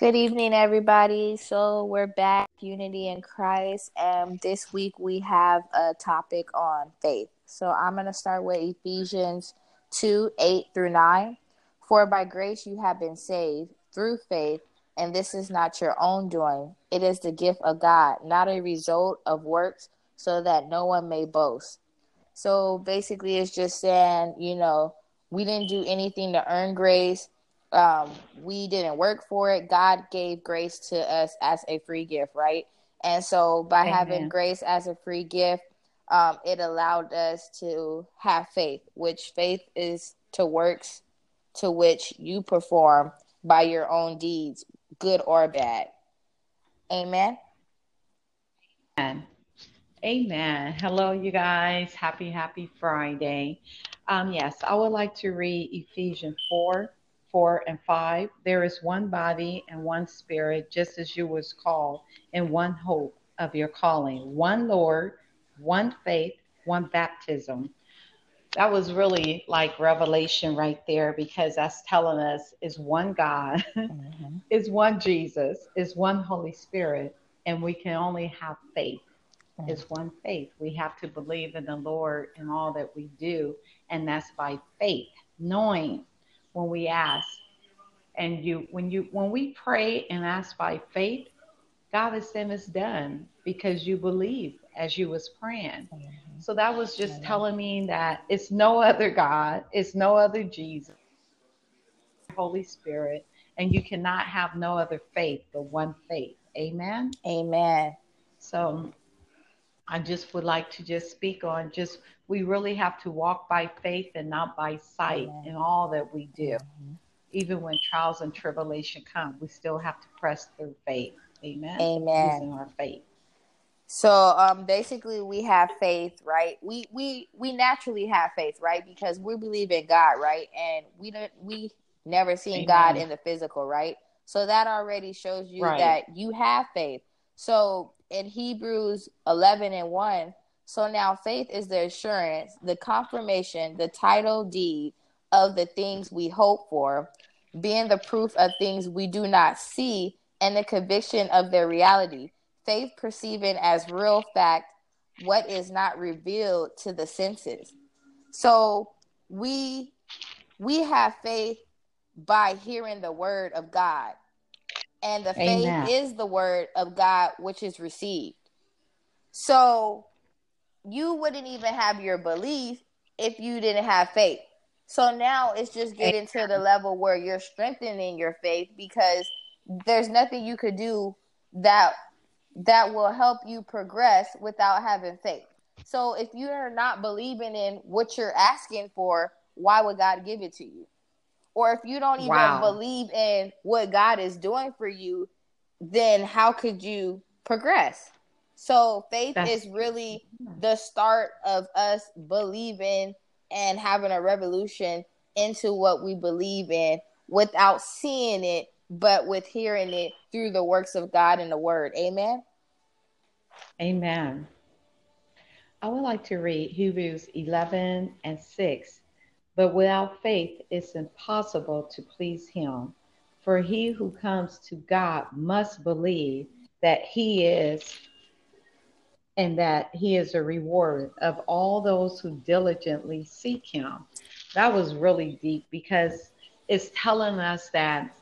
Good evening, everybody. So we're back, Unity in Christ, and this week we have a topic on faith. So I'm going to start with Ephesians 2 8 through 9. For by grace you have been saved through faith, and this is not your own doing. It is the gift of God, not a result of works, so that no one may boast. So basically, it's just saying, you know, we didn't do anything to earn grace um, we didn't work for it. God gave grace to us as a free gift, right? And so by Amen. having grace as a free gift, um, it allowed us to have faith, which faith is to works to which you perform by your own deeds, good or bad. Amen. Amen. Amen. Hello, you guys. Happy, happy Friday. Um, yes, I would like to read Ephesians 4 4 and 5 there is one body and one spirit just as you was called in one hope of your calling one lord one faith one baptism that was really like revelation right there because that's telling us is one god mm-hmm. is one jesus is one holy spirit and we can only have faith mm-hmm. is one faith we have to believe in the lord in all that we do and that's by faith knowing when we ask and you when you when we pray and ask by faith god is saying it's done because you believe as you was praying mm-hmm. so that was just mm-hmm. telling me that it's no other god it's no other jesus holy spirit and you cannot have no other faith but one faith amen amen so I just would like to just speak on just we really have to walk by faith and not by sight Amen. in all that we do. Mm-hmm. Even when trials and tribulation come, we still have to press through faith. Amen. Amen. Using our faith. So um basically we have faith, right? We we we naturally have faith, right? Because we believe in God, right? And we don't we never seen Amen. God in the physical, right? So that already shows you right. that you have faith. So in Hebrews 11 and 1. So now faith is the assurance, the confirmation, the title deed of the things we hope for, being the proof of things we do not see, and the conviction of their reality. Faith perceiving as real fact what is not revealed to the senses. So we we have faith by hearing the word of God and the Amen. faith is the word of God which is received. So you wouldn't even have your belief if you didn't have faith. So now it's just getting to the level where you're strengthening your faith because there's nothing you could do that that will help you progress without having faith. So if you're not believing in what you're asking for, why would God give it to you? Or if you don't even wow. believe in what God is doing for you, then how could you progress? So faith That's- is really the start of us believing and having a revolution into what we believe in without seeing it, but with hearing it through the works of God and the word. Amen. Amen. I would like to read Hebrews 11 and 6 but without faith, it's impossible to please Him. For he who comes to God must believe that He is and that He is a reward of all those who diligently seek Him. That was really deep because it's telling us that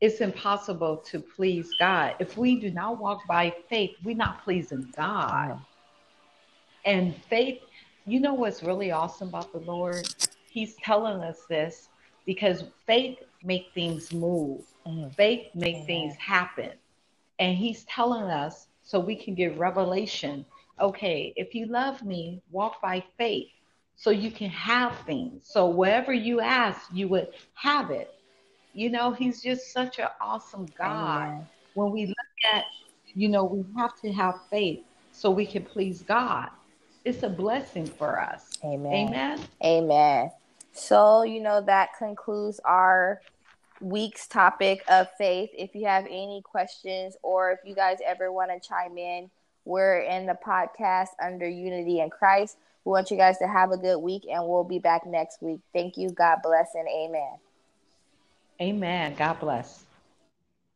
it's impossible to please God. If we do not walk by faith, we're not pleasing God. And faith, you know what's really awesome about the Lord? He's telling us this because faith make things move. Mm. Faith make mm. things happen. And he's telling us so we can get revelation. Okay, if you love me, walk by faith so you can have things. So whatever you ask, you would have it. You know, he's just such an awesome God. Amen. When we look at, you know, we have to have faith so we can please God. It's a blessing for us. Amen. Amen. Amen. So, you know, that concludes our week's topic of faith. If you have any questions or if you guys ever want to chime in, we're in the podcast under Unity in Christ. We want you guys to have a good week and we'll be back next week. Thank you. God bless and amen. Amen. God bless.